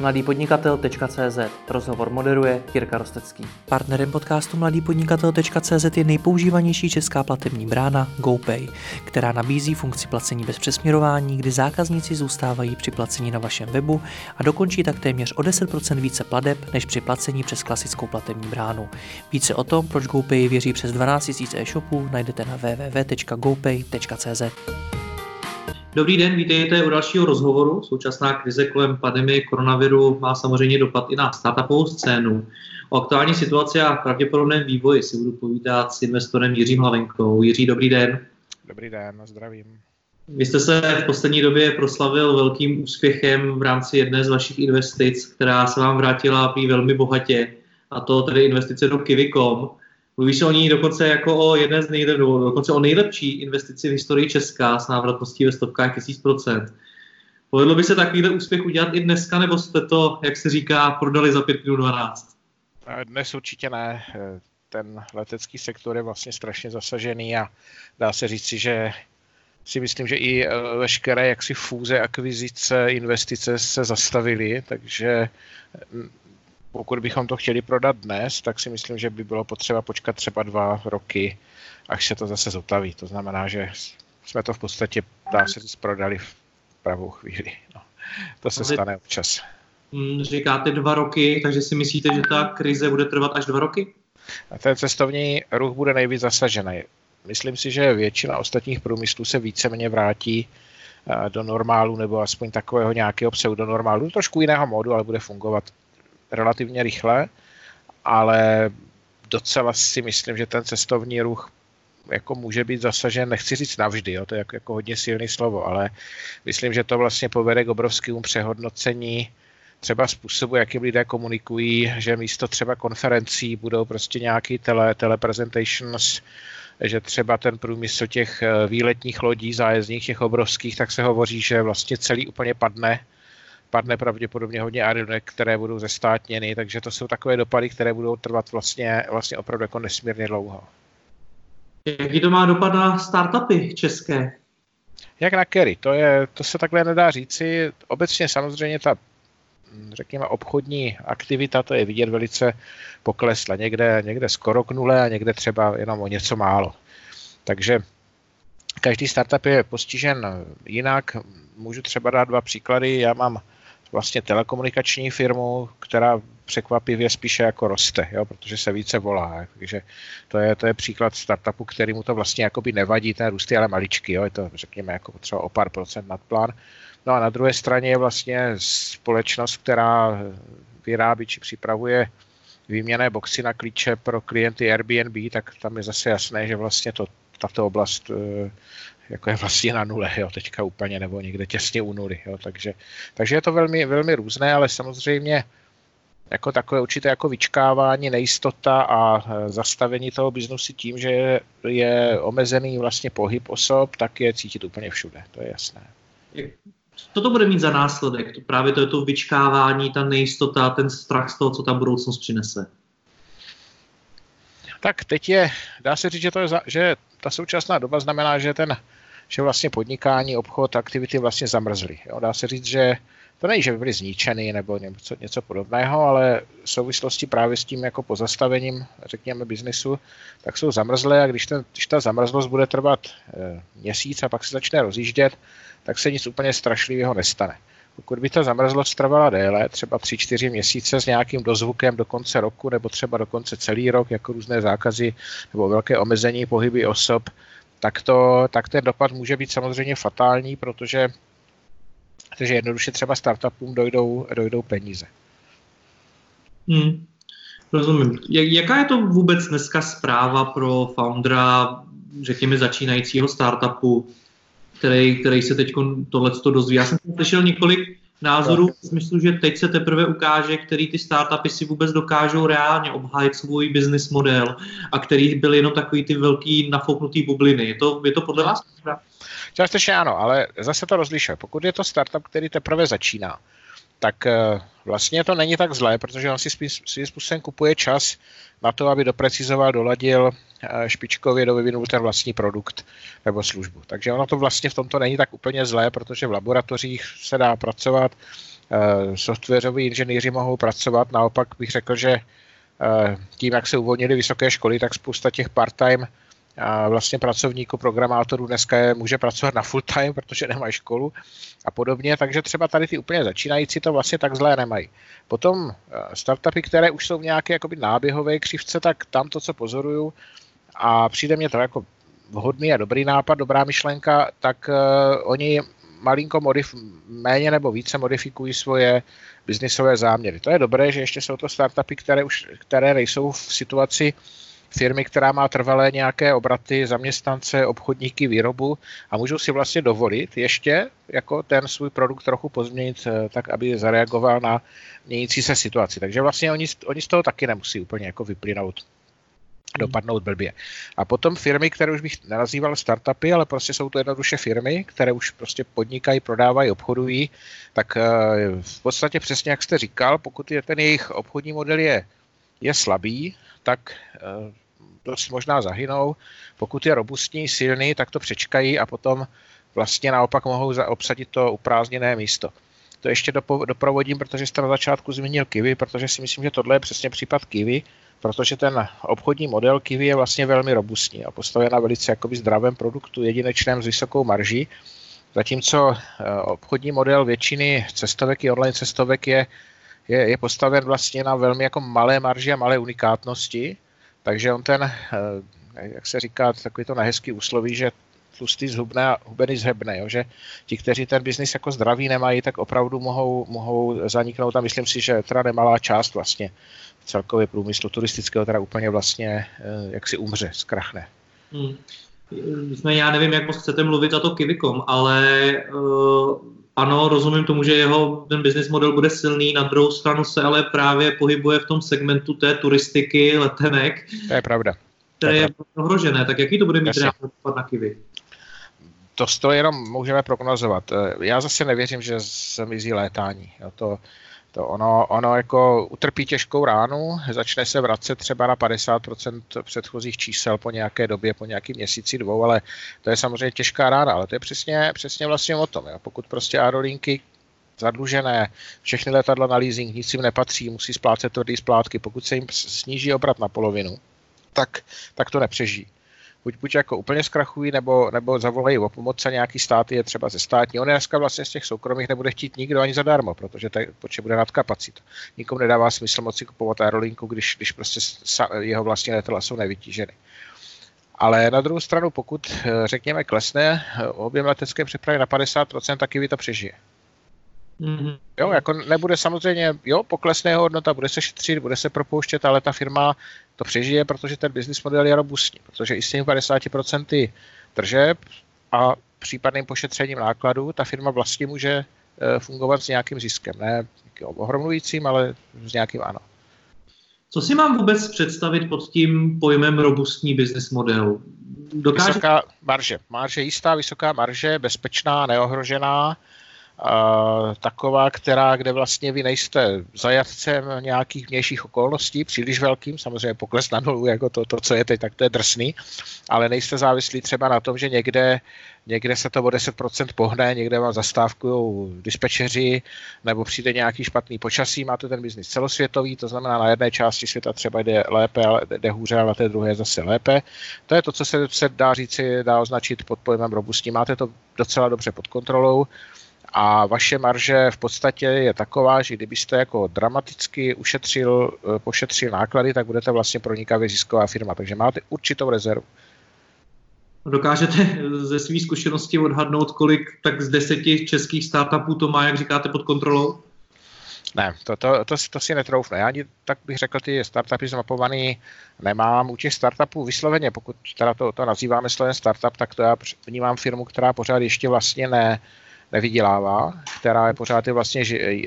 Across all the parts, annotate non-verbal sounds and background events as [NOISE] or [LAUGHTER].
mladýpodnikatel.cz Rozhovor moderuje Jirka Rostecký. Partnerem podcastu mladýpodnikatel.cz je nejpoužívanější česká platební brána GoPay, která nabízí funkci placení bez přesměrování, kdy zákazníci zůstávají při placení na vašem webu a dokončí tak téměř o 10% více pladeb než při placení přes klasickou platební bránu. Více o tom, proč GoPay věří přes 12 000 e-shopů, najdete na www.gopay.cz. Dobrý den, vítejte u dalšího rozhovoru. Současná krize kolem pandemie koronaviru má samozřejmě dopad i na startupovou scénu. O aktuální situaci a pravděpodobném vývoji si budu povídat s investorem Jiřím Hlavenkou. Jiří, dobrý den. Dobrý den, zdravím. Vy jste se v poslední době proslavil velkým úspěchem v rámci jedné z vašich investic, která se vám vrátila prý velmi bohatě, a to tedy investice do Kivicom. Mluví se o ní dokonce jako o jedné z nejlepších, dokonce o nejlepší investici v historii Česka s návratností ve stovkách tisíc procent. Povedlo by se takovýhle úspěch udělat i dneska, nebo jste to, jak se říká, prodali za 5 12? Dnes určitě ne. Ten letecký sektor je vlastně strašně zasažený a dá se říci, že si myslím, že i eh, veškeré jaksi fúze, akvizice, investice se zastavily, takže mm, pokud bychom to chtěli prodat dnes, tak si myslím, že by bylo potřeba počkat třeba dva roky, až se to zase zotaví. To znamená, že jsme to v podstatě, dá se říct, prodali v pravou chvíli. No, to se stane občas. Hmm, říkáte dva roky, takže si myslíte, že ta krize bude trvat až dva roky? A ten cestovní ruch bude nejvíc zasažený. Myslím si, že většina ostatních průmyslů se víceméně vrátí eh, do normálu nebo aspoň takového nějakého pseudonormálu, trošku jiného modu, ale bude fungovat relativně rychle, ale docela si myslím, že ten cestovní ruch jako může být zasažen, nechci říct navždy, jo, to je jako, jako hodně silný slovo, ale myslím, že to vlastně povede k obrovskému přehodnocení třeba způsobu, jakým lidé komunikují, že místo třeba konferencí budou prostě nějaký tele, telepresentations, že třeba ten průmysl těch eh, výletních lodí zájezdních, těch obrovských, tak se hovoří, že vlastně celý úplně padne, padne pravděpodobně hodně aeronek, které budou zestátněny, takže to jsou takové dopady, které budou trvat vlastně, vlastně opravdu jako nesmírně dlouho. Jaký to má dopad na startupy české? Jak na Kerry, to, je, to se takhle nedá říci. Obecně samozřejmě ta řekněme, obchodní aktivita, to je vidět velice poklesla. Někde, někde skoro k nule a někde třeba jenom o něco málo. Takže každý startup je postižen jinak. Můžu třeba dát dva příklady. Já mám vlastně telekomunikační firmu, která překvapivě spíše jako roste, jo, protože se více volá. Takže to je, to je příklad startupu, který mu to vlastně jakoby nevadí, ten růst ale maličký, jo, je to řekněme jako třeba o pár procent nad plán. No a na druhé straně je vlastně společnost, která vyrábí či připravuje výměné boxy na klíče pro klienty Airbnb, tak tam je zase jasné, že vlastně to, tato oblast eh, jako je vlastně na nule, jo, teďka úplně, nebo někde těsně u nuly, jo, takže, takže je to velmi, velmi různé, ale samozřejmě jako takové určité jako vyčkávání, nejistota a e, zastavení toho biznesu tím, že je omezený vlastně pohyb osob, tak je cítit úplně všude, to je jasné. Co to bude mít za následek? To právě to je to vyčkávání, ta nejistota, ten strach z toho, co ta budoucnost přinese. Tak teď je, dá se říct, že, to je, že ta současná doba znamená, že ten že vlastně podnikání, obchod, aktivity vlastně zamrzly. Jo. Dá se říct, že to není, že by byly zničeny nebo něco, něco podobného, ale v souvislosti právě s tím jako pozastavením, řekněme, biznesu, tak jsou zamrzlé a když, ten, když ta zamrzlost bude trvat e, měsíc a pak se začne rozjíždět, tak se nic úplně strašlivého nestane. Pokud by ta zamrzlost trvala déle, třeba 3-4 měsíce s nějakým dozvukem do konce roku nebo třeba dokonce celý rok, jako různé zákazy nebo velké omezení pohyby osob, tak, to, tak ten dopad může být samozřejmě fatální, protože, protože jednoduše třeba startupům dojdou, dojdou peníze. Hmm. Rozumím. Jaká je to vůbec dneska zpráva pro foundera, řekněme, začínajícího startupu, který, který se teď tohle dozví? Já jsem slyšel několik názorů v smyslu, že teď se teprve ukáže, který ty startupy si vůbec dokážou reálně obhájit svůj business model a který byly jenom takový ty velký nafouknutý bubliny. Je to, je to podle vás? Částečně ano, ale zase to rozlišuje. Pokud je to startup, který teprve začíná, tak eh, vlastně to není tak zlé, protože on si svým způsobem kupuje čas na to, aby doprecizoval, doladil eh, špičkově, dovyvinul ten vlastní produkt nebo službu. Takže ono to vlastně v tomto není tak úplně zlé, protože v laboratořích se dá pracovat, softwaroví inženýři mohou pracovat. Naopak bych řekl, že tím, jak se uvolnily vysoké školy, tak spousta těch part-time vlastně pracovníků, programátorů dneska je, může pracovat na full time, protože nemají školu a podobně, takže třeba tady ty úplně začínající to vlastně tak zlé nemají. Potom startupy, které už jsou v nějaké jakoby náběhové křivce, tak tam to, co pozoruju, a přijde mě to jako vhodný a dobrý nápad, dobrá myšlenka, tak uh, oni malinko modif, méně nebo více modifikují svoje biznisové záměry. To je dobré, že ještě jsou to startupy, které, už, které nejsou v situaci firmy, která má trvalé nějaké obraty, zaměstnance, obchodníky, výrobu a můžou si vlastně dovolit ještě jako ten svůj produkt trochu pozměnit eh, tak, aby zareagoval na měnící se situaci. Takže vlastně oni, oni z toho taky nemusí úplně jako vyplynout dopadnout blbě. A potom firmy, které už bych nenazýval startupy, ale prostě jsou to jednoduše firmy, které už prostě podnikají, prodávají, obchodují, tak eh, v podstatě přesně jak jste říkal, pokud je ten jejich obchodní model je, je slabý, tak eh, dost možná zahynou. Pokud je robustní, silný, tak to přečkají a potom vlastně naopak mohou obsadit to uprázdněné místo. To ještě doprovodím, protože jste na začátku zmínil Kiwi, protože si myslím, že tohle je přesně případ Kiwi, protože ten obchodní model Kiwi je vlastně velmi robustní a postaven na velice jakoby zdravém produktu, jedinečném s vysokou marží, zatímco eh, obchodní model většiny cestovek i online cestovek je, je, je postaven vlastně na velmi jako malé marži a malé unikátnosti, takže on ten, eh, jak se říká, takový to nehezký úsloví, že tlustý zhubne a hubený zhebne, jo? že ti, kteří ten biznis jako zdravý nemají, tak opravdu mohou, mohou zaniknout a myslím si, že teda nemalá část vlastně celkově průmyslu turistického teda úplně vlastně eh, jak si umře, zkrachne. Hmm. Nicméně já nevím, jak moc chcete mluvit za to Kivikom, ale uh, ano, rozumím tomu, že jeho ten business model bude silný, na druhou stranu se ale právě pohybuje v tom segmentu té turistiky, letenek. To je pravda. Které je, je ohrožené, tak jaký to bude mít reálný dopad na Kiwi? To, to jenom můžeme prognozovat. Já zase nevěřím, že zmizí létání. Jo, to, to ono, ono jako utrpí těžkou ránu, začne se vracet třeba na 50% předchozích čísel po nějaké době, po nějaký měsíci, dvou, ale to je samozřejmě těžká rána, ale to je přesně, přesně vlastně o tom. Jo. Pokud prostě aerolinky zadlužené, všechny letadla na leasing, nic jim nepatří, musí splácet tvrdý splátky, pokud se jim sníží obrat na polovinu, tak, tak to nepřežijí buď, buď jako úplně zkrachují, nebo, nebo zavolají o pomoc a nějaký státy je třeba ze státní. On dneska vlastně z těch soukromých nebude chtít nikdo ani zadarmo, protože te, počet bude nad kapacit. Nikomu nedává smysl moci kupovat aerolinku, když, když prostě sa, jeho vlastní letadla jsou nevytíženy. Ale na druhou stranu, pokud eh, řekněme klesne eh, objem letecké přepravy na 50%, taky vy to přežije. Mm-hmm. Jo, jako nebude samozřejmě, jo, poklesne jeho hodnota, bude se šetřit, bude se propouštět, ale ta firma to přežije, protože ten business model je robustní, protože i s těmi 50% tržeb a případným pošetřením nákladů ta firma vlastně může eh, fungovat s nějakým ziskem. Ne ohromlujícím, ale s nějakým ano. Co si mám vůbec představit pod tím pojmem robustní business model? Dokáže... Vysoká marže. Marže jistá, vysoká marže, bezpečná, neohrožená, taková, která, kde vlastně vy nejste zajatcem nějakých vnějších okolností, příliš velkým, samozřejmě pokles na nulu, jako to, to, co je teď, tak to je drsný, ale nejste závislí třeba na tom, že někde, někde se to o 10% pohne, někde vám zastávkují dispečeři, nebo přijde nějaký špatný počasí, máte ten biznis celosvětový, to znamená na jedné části světa třeba jde lépe, ale jde hůře, ale na té druhé zase lépe. To je to, co se, se dá říci, dá označit pod pojmem robustní. Máte to docela dobře pod kontrolou, a vaše marže v podstatě je taková, že kdybyste jako dramaticky ušetřil, eh, pošetřil náklady, tak budete vlastně pronikavě zisková firma. Takže máte určitou rezervu. Dokážete ze své zkušenosti odhadnout, kolik tak z deseti českých startupů to má, jak říkáte, pod kontrolou? Ne, to, to, to, to si netroufne. Já ani, tak bych řekl, ty startupy zmapovaný nemám. U těch startupů vysloveně, pokud teda to, to nazýváme slovem startup, tak to já vnímám firmu, která pořád ještě vlastně ne, nevydělává, která je pořád je vlastně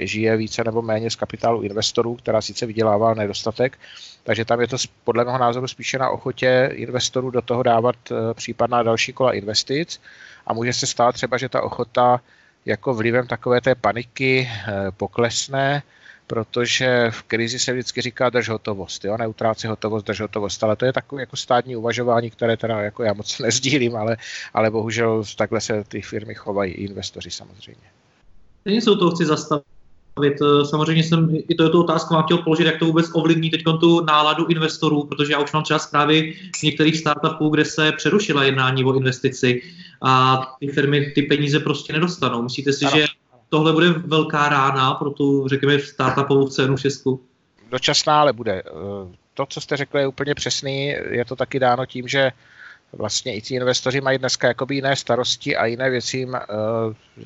žije více nebo méně z kapitálu investorů, která sice vydělává nedostatek, takže tam je to podle mého názoru spíše na ochotě investorů do toho dávat eh, případná další kola investic. A může se stát třeba, že ta ochota jako vlivem takové té paniky eh, poklesne, protože v krizi se vždycky říká drž hotovost, jo, neutráci hotovost, drž hotovost, ale to je takové jako státní uvažování, které teda jako já moc [LAUGHS] nezdílím, ale, ale bohužel takhle se ty firmy chovají, i investoři samozřejmě. Stejně se to chci zastavit. bavit. Samozřejmě jsem, i to je tu otázku mám chtěl položit, jak to vůbec ovlivní teď tu náladu investorů, protože já už mám třeba zprávy některých startupů, kde se přerušila jednání o investici a ty firmy ty peníze prostě nedostanou. Myslíte si, ano. že tohle bude velká rána pro tu, řekněme, startupovou scénu v Česku? Dočasná, ale bude. To, co jste řekli, je úplně přesný. Je to taky dáno tím, že vlastně i ti investoři mají dneska jakoby jiné starosti a jiné věci jim uh,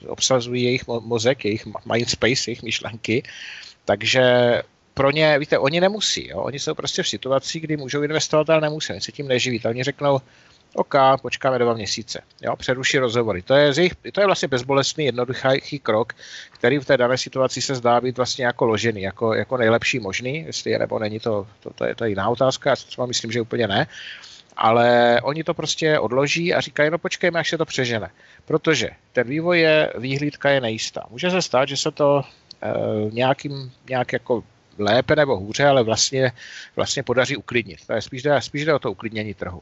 obsazují jejich mozek, jejich mindspace, jejich myšlenky. Takže pro ně, víte, oni nemusí, jo? oni jsou prostě v situaci, kdy můžou investovat, ale nemusí, oni se tím neživí. Tak oni řeknou, OK, počkáme dva měsíce, jo, přeruší rozhovory. To je, jejich, to je vlastně bezbolestný, jednoduchý krok, který v té dané situaci se zdá být vlastně jako ložený, jako, jako nejlepší možný, jestli je nebo není, to, to, to, je, to je jiná otázka, já si třeba myslím, že úplně ne ale oni to prostě odloží a říkají, no počkejme, až se to přežene. Protože ten vývoj je, výhlídka je nejistá. Může se stát, že se to e, nějakým, nějak jako lépe nebo hůře, ale vlastně, vlastně podaří uklidnit. To je spíš spíš jde o to uklidnění trhu.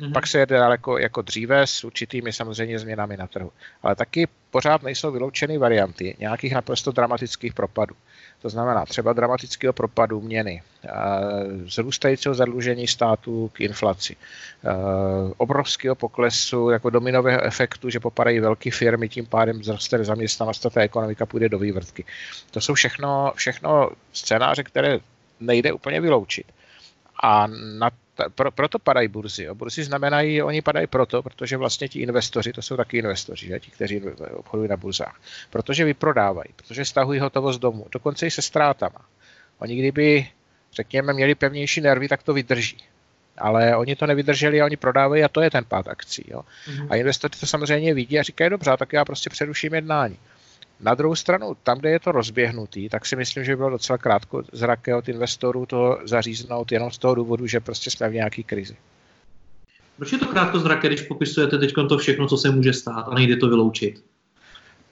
Mm-hmm. Pak se jede daleko jako dříve s určitými samozřejmě změnami na trhu. Ale taky pořád nejsou vyloučeny varianty nějakých naprosto dramatických propadů. To znamená třeba dramatického propadu měny, zrůstajícího zadlužení státu k inflaci, obrovského poklesu jako dominového efektu, že popadají velké firmy, tím pádem zroste zaměstnanost a ta ekonomika půjde do vývrtky. To jsou všechno, všechno scénáře, které nejde úplně vyloučit. A na pro, proto padají burzy. Jo. Burzy znamenají, oni padají proto, protože vlastně ti investoři, to jsou taky investoři, že? ti, kteří obchodují na burzách, protože vyprodávají, protože stahují hotovost domů, dokonce i se ztrátama. Oni kdyby, řekněme, měli pevnější nervy, tak to vydrží. Ale oni to nevydrželi a oni prodávají a to je ten pád akcí. Jo. Mm-hmm. A investoři to samozřejmě vidí a říkají, dobře, tak já prostě přeruším jednání. Na druhou stranu, tam, kde je to rozběhnutý, tak si myslím, že by bylo docela krátko zraké od investorů to zaříznout jenom z toho důvodu, že prostě jsme v nějaký krizi. Proč je to krátko zraké, když popisujete teď to všechno, co se může stát a nejde to vyloučit?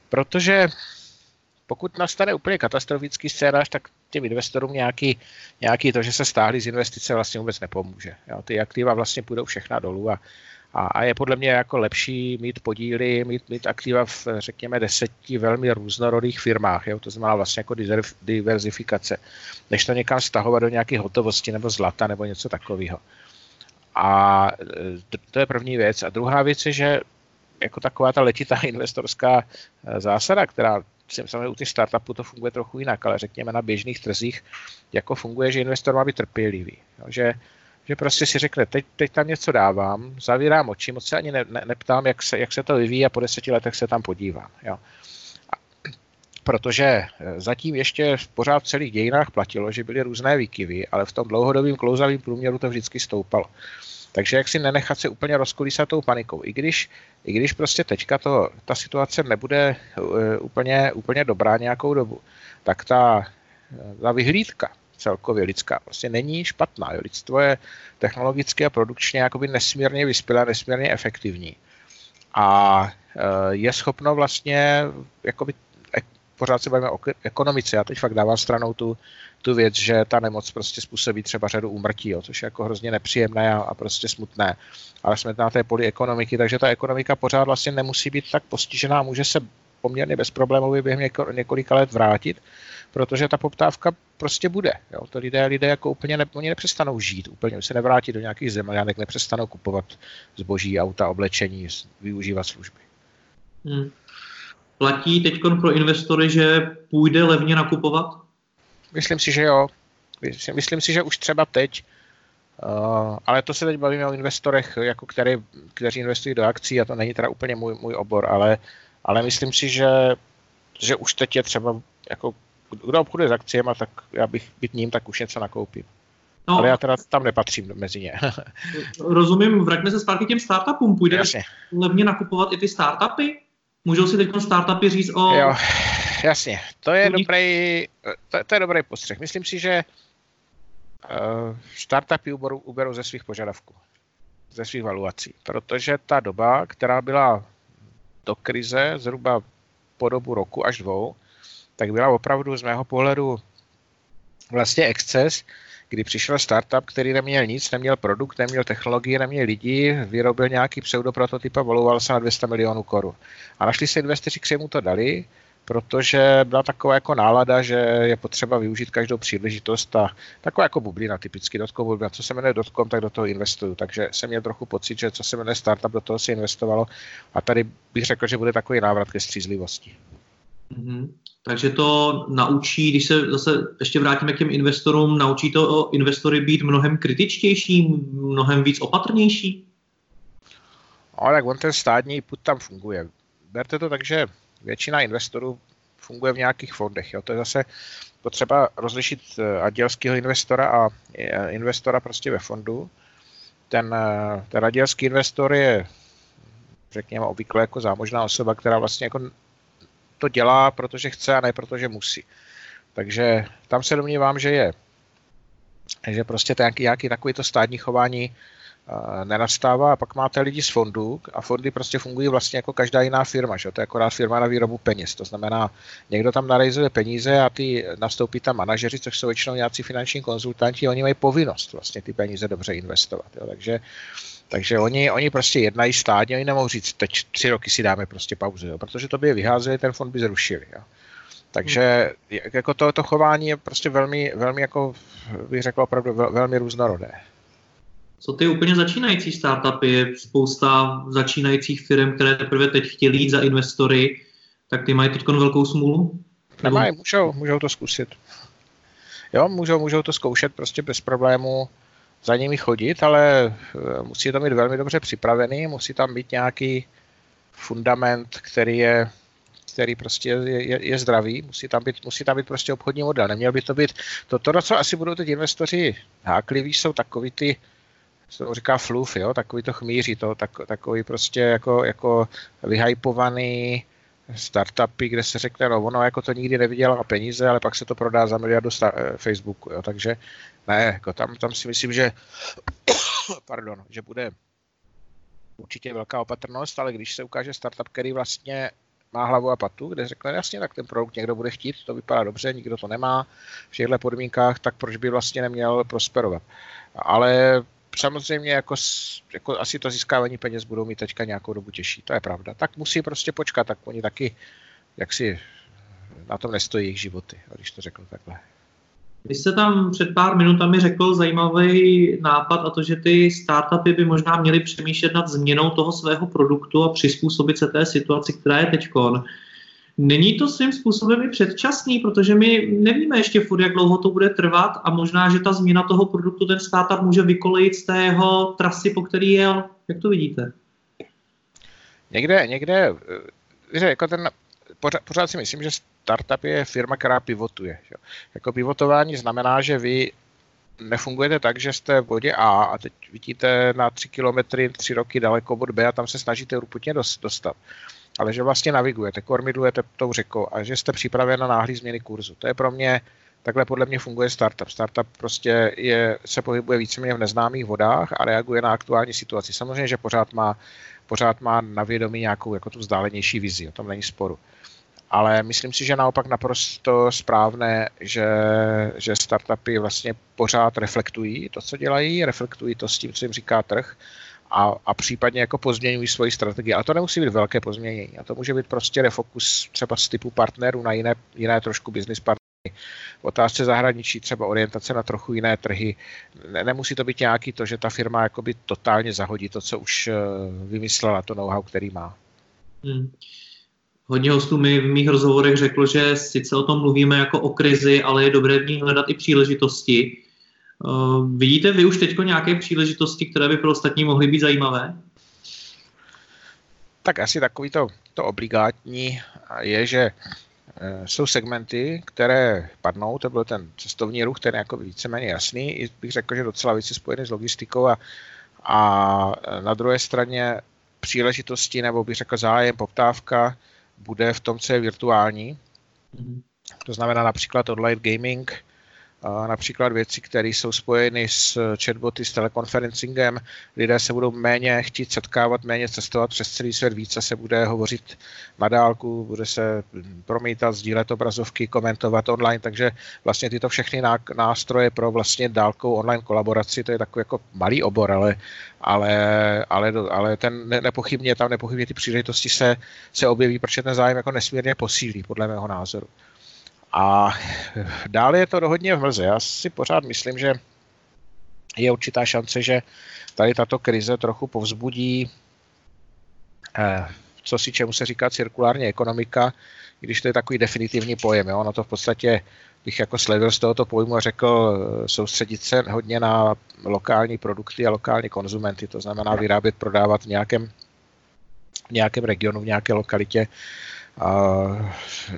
Protože pokud nastane úplně katastrofický scénář, tak těm investorům nějaký, nějaký to, že se stáhli z investice, vlastně vůbec nepomůže. Jo, ty aktiva vlastně půjdou všechna dolů a a, a je podle mě jako lepší mít podíly, mít, mít aktiva v, řekněme, deseti velmi různorodých firmách, jo? to znamená vlastně jako diverzifikace, než to někam stahovat do nějaké hotovosti nebo zlata nebo něco takového. A e, to je první věc. A druhá věc je, že jako taková ta letitá investorská e, zásada, která samozřejmě u těch startupů to funguje trochu jinak, ale řekněme na běžných trzích, jako funguje, že investor má být trpělivý. Jo? Že že prostě si řekne, teď, teď tam něco dávám, zavírám oči, moc se ani ne, ne, neptám, jak se, jak se to vyvíjí a po deseti letech se tam podívám. Jo. Protože eh, zatím ještě pořád v celých dějinách platilo, že byly různé výkyvy, ale v tom dlouhodobém klouzavém průměru to vždycky stoupalo. Takže jak si nenechat se úplně rozkolísat tou panikou. I když, i když prostě teďka to, ta situace nebude uh, úplně, úplně dobrá nějakou dobu, tak ta, ta vyhlídka celkově lidská prostě není špatná. Jo. Lidstvo je technologicky a produkčně jakoby nesmírně vyspělé, nesmírně efektivní. A e, je schopno vlastně, jakoby, pořád se bavíme o ekonomice, já teď fakt dávám stranou tu, tu věc, že ta nemoc prostě způsobí třeba řadu úmrtí, jo, což je jako hrozně nepříjemné a, a prostě smutné. Ale jsme na té poli ekonomiky, takže ta ekonomika pořád vlastně nemusí být tak postižená, může se poměrně bezproblémově během několika let vrátit protože ta poptávka prostě bude. Jo. To lidé, lidé jako úplně ne, oni nepřestanou žít, úplně se nevrátí do nějakých zemljanek, nepřestanou kupovat zboží, auta, oblečení, využívat služby. Hmm. Platí teď pro investory, že půjde levně nakupovat? Myslím si, že jo. Myslím si, že už třeba teď, uh, ale to se teď bavíme o investorech, jako který, kteří investují do akcí a to není teda úplně můj, můj obor, ale, ale myslím si, že, že už teď je třeba jako kdo obchoduje s akciemi, tak já bych být ním, tak už něco nakoupím. No, ale já teda tam nepatřím mezi ně. [LAUGHS] rozumím, vraťme se zpátky těm startupům. Půjde jasně. levně nakupovat i ty startupy? Můžou si teď startupy říct o... Jo, jasně. To je, dobrý, to, to je dobrý postřeh. Myslím si, že uh, startupy uberou, uberou ze svých požadavků, ze svých valuací, protože ta doba, která byla do krize zhruba po dobu roku až dvou, tak byla opravdu z mého pohledu vlastně exces, kdy přišel startup, který neměl nic, neměl produkt, neměl technologie, neměl lidi, vyrobil nějaký pseudoprototyp a voloval se na 200 milionů korun. A našli se investoři, kteří mu to dali, protože byla taková jako nálada, že je potřeba využít každou příležitost a taková jako bublina, typicky dotkom bublina, co se jmenuje dotkom, tak do toho investuju, takže jsem měl trochu pocit, že co se jmenuje startup, do toho se investovalo a tady bych řekl, že bude takový návrat ke střízlivosti. Mm-hmm. Takže to naučí, když se zase ještě vrátíme k těm investorům, naučí to investory být mnohem kritičtější, mnohem víc opatrnější? No, tak on ten státní put tam funguje. Berte to tak, že většina investorů funguje v nějakých fondech. Jo. To je zase potřeba rozlišit eh, adělského investora a eh, investora prostě ve fondu. Ten, eh, ten adělský investor je, řekněme, obvykle jako zámožná osoba, která vlastně jako to dělá, protože chce a ne protože musí. Takže tam se domnívám, že je že prostě nějaký, nějaký takový to státní chování nenastává a pak máte lidi z fondů a fondy prostě fungují vlastně jako každá jiná firma, že? to je akorát firma na výrobu peněz, to znamená někdo tam narejzuje peníze a ty nastoupí tam manažeři, což jsou většinou nějací finanční konzultanti, oni mají povinnost vlastně ty peníze dobře investovat, jo? takže takže oni, oni prostě jednají stádně, oni nemohou říct, teď tři roky si dáme prostě pauzu, jo? protože to by je vyházeli, ten fond by zrušili. Jo? Takže jako to, to chování je prostě velmi, velmi jako bych řekl opravdu velmi různorodé. Co ty úplně začínající startupy? Je spousta začínajících firm, které teprve teď chtějí jít za investory, tak ty mají teď velkou smůlu? Nemají, můžou, můžou to zkusit. Jo, můžou, můžou to zkoušet prostě bez problému za nimi chodit, ale eh, musí to mít velmi dobře připravený, musí tam být nějaký fundament, který je který prostě je, je, je zdravý, musí tam, být, musí tam být prostě obchodní model. Neměl by to být, to, to, co asi budou teď investoři hákliví, jsou takový ty, se to říká fluff, jo, takový to chmíří, to, tak, takový prostě jako, jako vyhypovaný startupy, kde se řekne, no ono jako to nikdy nevydělá peníze, ale pak se to prodá za miliardu sta- eh, Facebooku, jo, takže ne, jako tam, tam si myslím, že [COUGHS] pardon, že bude určitě velká opatrnost, ale když se ukáže startup, který vlastně má hlavu a patu, kde řekne jasně, tak ten produkt někdo bude chtít, to vypadá dobře, nikdo to nemá v těchto podmínkách, tak proč by vlastně neměl prosperovat. Ale samozřejmě jako, jako asi to získávání peněz budou mít teďka nějakou dobu těžší, to je pravda. Tak musí prostě počkat, tak oni taky jak si na tom nestojí jejich životy, když to řeknu takhle. Vy jste tam před pár minutami řekl zajímavý nápad a to, že ty startupy by možná měly přemýšlet nad změnou toho svého produktu a přizpůsobit se té situaci, která je teďkon. Není to svým způsobem i předčasný, protože my nevíme ještě furt, jak dlouho to bude trvat a možná, že ta změna toho produktu ten startup může vykolejit z té jeho trasy, po který jel. Jak to vidíte? Někde, někde, že jako ten, pořád, pořád si myslím, že startup je firma, která pivotuje. Že? Jako pivotování znamená, že vy nefungujete tak, že jste v bodě A a teď vidíte na 3 kilometry, 3 roky daleko bod B a tam se snažíte urputně dostat ale že vlastně navigujete, kormidlujete tou řekou a že jste připraven na náhlý změny kurzu. To je pro mě, takhle podle mě funguje startup. Startup prostě je, se pohybuje víceméně v neznámých vodách a reaguje na aktuální situaci. Samozřejmě, že pořád má, pořád má na vědomí nějakou jako tu vzdálenější vizi, o tom není sporu. Ale myslím si, že naopak naprosto správné, že, že startupy vlastně pořád reflektují to, co dělají, reflektují to s tím, co jim říká trh a, a případně jako pozměňují svoji strategii. Ale to nemusí být velké pozměnění. A to může být prostě refokus třeba z typu partnerů na jiné, jiné trošku business partnery. V otázce zahraničí třeba orientace na trochu jiné trhy. Ne, nemusí to být nějaký to, že ta firma jakoby totálně zahodí to, co už uh, vymyslela, to know-how, který má. Hmm. Hodně hostů mi v mých rozhovorech řeklo, že sice o tom mluvíme jako o krizi, ale je dobré v ní hledat i příležitosti. Uh, vidíte vy už teď nějaké příležitosti, které by pro ostatní mohly být zajímavé? Tak asi takový to, to obligátní je, že eh, jsou segmenty, které padnou, to byl ten cestovní ruch, ten je jako víceméně jasný, i bych řekl, že docela více spojený s logistikou a, a na druhé straně příležitosti nebo bych řekl zájem, poptávka bude v tom, co je virtuální. Mm-hmm. To znamená například online gaming, například věci, které jsou spojeny s chatboty, s telekonferencingem. Lidé se budou méně chtít setkávat, méně cestovat přes celý svět, více se bude hovořit na dálku, bude se promítat, sdílet obrazovky, komentovat online, takže vlastně tyto všechny nástroje pro vlastně dálkou online kolaboraci, to je takový jako malý obor, ale, ale, ale, ale ten nepochybně, tam nepochybně ty příležitosti se, se objeví, protože ten zájem jako nesmírně posílí, podle mého názoru. A dále je to hodně v mlze. Já si pořád myslím, že je určitá šance, že tady tato krize trochu povzbudí, eh, co si čemu se říká cirkulární ekonomika, když to je takový definitivní pojem. Jo? Ono to v podstatě bych jako slevil z tohoto pojmu a řekl eh, soustředit se hodně na lokální produkty a lokální konzumenty, to znamená vyrábět, prodávat v nějakém, v nějakém regionu, v nějaké lokalitě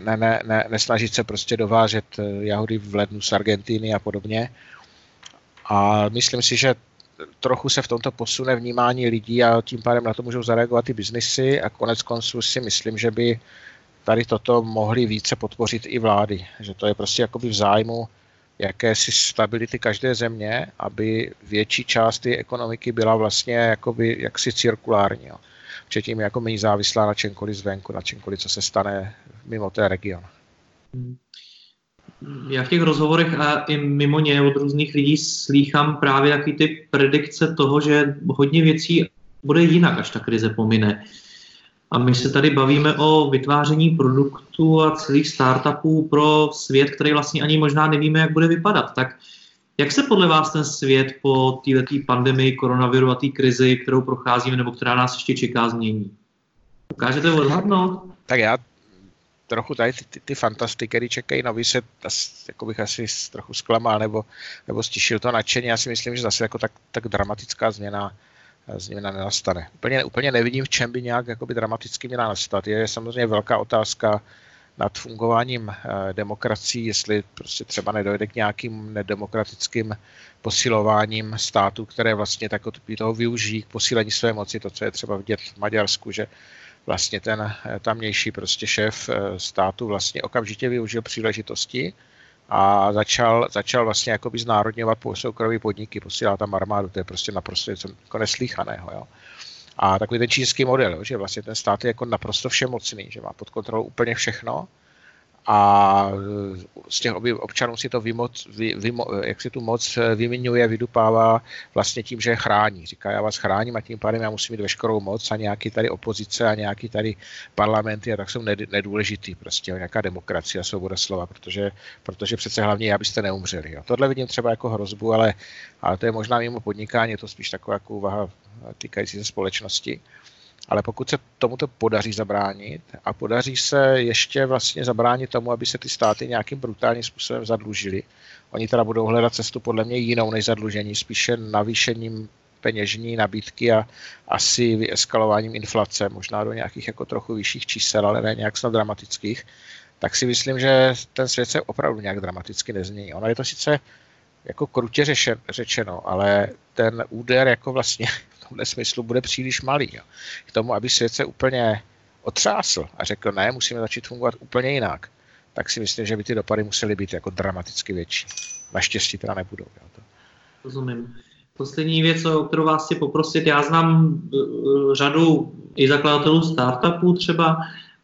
ne, ne, ne, nesnažit se prostě dovážet eh, jahody v lednu z Argentíny a podobně. A myslím si, že trochu se v tomto posune vnímání lidí a tím pádem na to můžou zareagovat i biznisy a konec konců si myslím, že by tady toto mohli více podpořit i vlády. Že to je prostě jakoby v zájmu jakési stability každé země, aby větší část té ekonomiky byla vlastně jakoby jaksi cirkulární. Jo že tím je jako méně závislá na čemkoliv zvenku, na čemkoliv, co se stane mimo té region. Hmm. Já v těch rozhovorech a i mimo ně od různých lidí slýchám právě takový ty predikce toho, že hodně věcí bude jinak, až ta krize pomine. A my se tady bavíme o vytváření produktů a celých startupů pro svět, který vlastně ani možná nevíme, jak bude vypadat. Tak jak se podle vás ten svět po této pandemii koronaviru a té krizi, kterou procházíme nebo která nás ještě čeká, změní? Dokážete odhadnout? Tak já trochu tady ty, ty, ty fantasty, které čekají nový svět, jako bych asi trochu zklamal nebo, nebo stišil to nadšení. Já si myslím, že zase jako tak, tak dramatická změna změna nenastane. Úplně, úplně nevidím, v čem by nějak jakoby dramaticky měla nastat. Je samozřejmě velká otázka, nad fungováním eh, demokracií, jestli prostě třeba nedojde k nějakým nedemokratickým posilováním států, které vlastně tak toho využijí k posílení své moci, to, co je třeba vidět v Maďarsku, že vlastně ten eh, tamnější prostě šéf eh, státu vlastně okamžitě využil příležitosti a začal, začal vlastně jakoby znárodňovat soukromí podniky, posílá tam armádu, to je prostě naprosto něco jako neslíchaného. Jo. A takový ten čínský model, že vlastně ten stát je jako naprosto všemocný, že má pod kontrolou úplně všechno a z těch občanů si to vymoc, vy, vy, jak si tu moc vyměňuje, vydupává vlastně tím, že je chrání. Říká, já vás chráním a tím pádem já musím mít veškerou moc a nějaký tady opozice a nějaký tady parlamenty a tak jsou nedůležitý prostě, nějaká demokracie a svoboda slova, protože, protože přece hlavně já byste neumřeli. Jo. Tohle vidím třeba jako hrozbu, ale, ale to je možná mimo podnikání, je to spíš taková jako úvaha týkající se společnosti. Ale pokud se tomuto podaří zabránit a podaří se ještě vlastně zabránit tomu, aby se ty státy nějakým brutálním způsobem zadlužily, oni teda budou hledat cestu podle mě jinou než zadlužení, spíše navýšením peněžní nabídky a asi vyeskalováním inflace, možná do nějakých jako trochu vyšších čísel, ale ne nějak snad dramatických, tak si myslím, že ten svět se opravdu nějak dramaticky nezmění. Ono je to sice jako krutě řečeno, ale ten úder jako vlastně tomhle smyslu bude příliš malý. Jo. K tomu, aby svět se úplně otřásl a řekl, ne, musíme začít fungovat úplně jinak, tak si myslím, že by ty dopady musely být jako dramaticky větší. Naštěstí teda nebudou. Jo. To. Rozumím. Poslední věc, o kterou vás chci poprosit, já znám uh, řadu i zakladatelů startupů třeba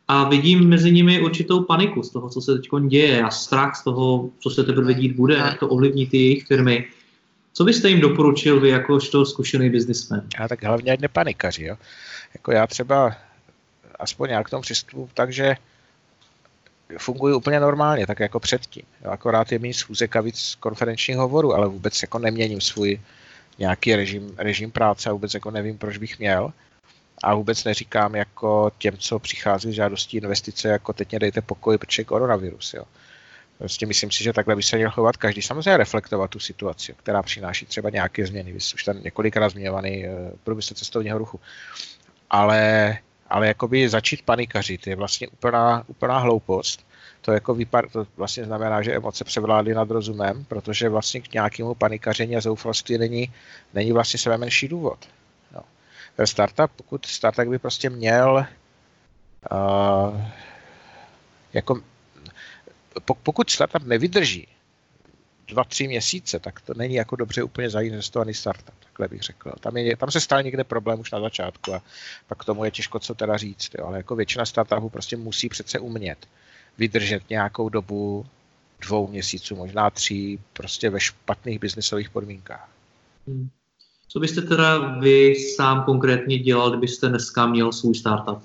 a vidím mezi nimi určitou paniku z toho, co se teď děje a strach z toho, co se teprve dít bude, jak to ovlivní ty jejich firmy. Co byste jim doporučil vy jakožto zkušený biznismen? Já tak hlavně ať nepanikaři. Jo? Jako já třeba aspoň já k tomu přistupu takže funguji úplně normálně, tak jako předtím. Jo? Akorát je méně schůzek a víc konferenčních hovorů, ale vůbec jako neměním svůj nějaký režim, režim práce a vůbec jako nevím, proč bych měl. A vůbec neříkám jako těm, co přichází z žádostí investice, jako teď mě dejte pokoj, protože je koronavirus. Jo. Prostě myslím si, že takhle by se měl chovat každý. Samozřejmě reflektovat tu situaci, která přináší třeba nějaké změny. Vy už tam několikrát zmiňovaný eh, průmysl cestovního ruchu. Ale, ale jakoby začít panikařit je vlastně úplná, úplná hloupost. To, jako vypad, to vlastně znamená, že emoce převládly nad rozumem, protože vlastně k nějakému panikaření a zoufalství není, není vlastně sebe menší důvod. No. Ten startup, pokud startup by prostě měl uh, jako pokud startup nevydrží dva, tři měsíce, tak to není jako dobře úplně zainvestovaný startup, takhle bych řekl. Tam, je, tam se stane někde problém už na začátku a pak k tomu je těžko co teda říct, jo. ale jako většina startupů prostě musí přece umět vydržet nějakou dobu dvou měsíců, možná tří, prostě ve špatných biznisových podmínkách. Hmm. Co byste teda vy sám konkrétně dělal, kdybyste dneska měl svůj startup?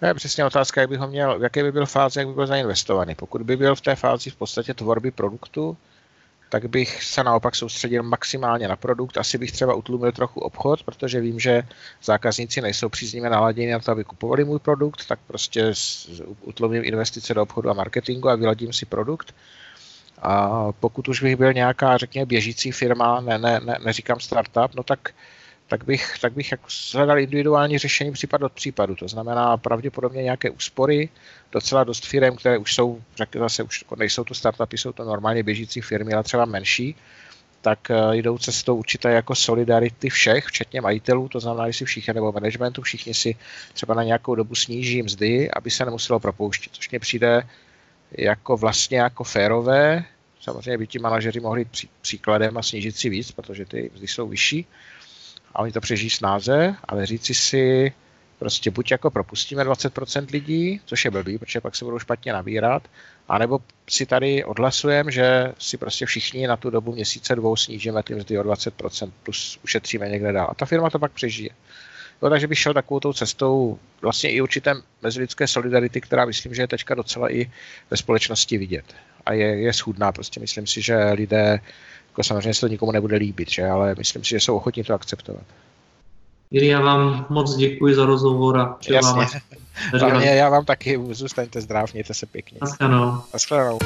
To je přesně otázka, jak by ho měl, v jaké by byl fáze, jak by byl zainvestovaný. Pokud by byl v té fázi v podstatě tvorby produktu, tak bych se naopak soustředil maximálně na produkt. Asi bych třeba utlumil trochu obchod, protože vím, že zákazníci nejsou příznivě naladěni na to, aby kupovali můj produkt, tak prostě utlumím investice do obchodu a marketingu a vyladím si produkt. A pokud už bych byl nějaká, řekněme, běžící firma, ne, ne, ne, neříkám startup, no tak tak bych, tak bych jako hledal individuální řešení případ od případu. To znamená pravděpodobně nějaké úspory, docela dost firm, které už jsou, řekl zase už jako nejsou to startupy, jsou to normálně běžící firmy, ale třeba menší, tak eh, jdou cestou určité jako solidarity všech, včetně majitelů, to znamená, že si všichni nebo managementu, všichni si třeba na nějakou dobu sníží mzdy, aby se nemuselo propouštět, což mně přijde jako vlastně jako férové. Samozřejmě by ti manažeři mohli pří, příkladem a snížit si víc, protože ty mzdy jsou vyšší, a oni to přežijí snáze, ale říci si, prostě buď jako propustíme 20% lidí, což je blbý, protože pak se budou špatně nabírat, anebo si tady odhlasujeme, že si prostě všichni na tu dobu měsíce dvou snížíme ty mzdy o 20% plus ušetříme někde dál. A ta firma to pak přežije. No, takže bych šel takovou tou cestou vlastně i určité mezilidské solidarity, která myslím, že je teďka docela i ve společnosti vidět. A je, je schudná. Prostě myslím si, že lidé jako samozřejmě se to nikomu nebude líbit, že? ale myslím si, že jsou ochotní to akceptovat. Jiří, já vám moc děkuji za rozhovor a. Vám, já vám taky zůstaňte zdrav, mějte se pěkně. Naschledanou. Naschledanou.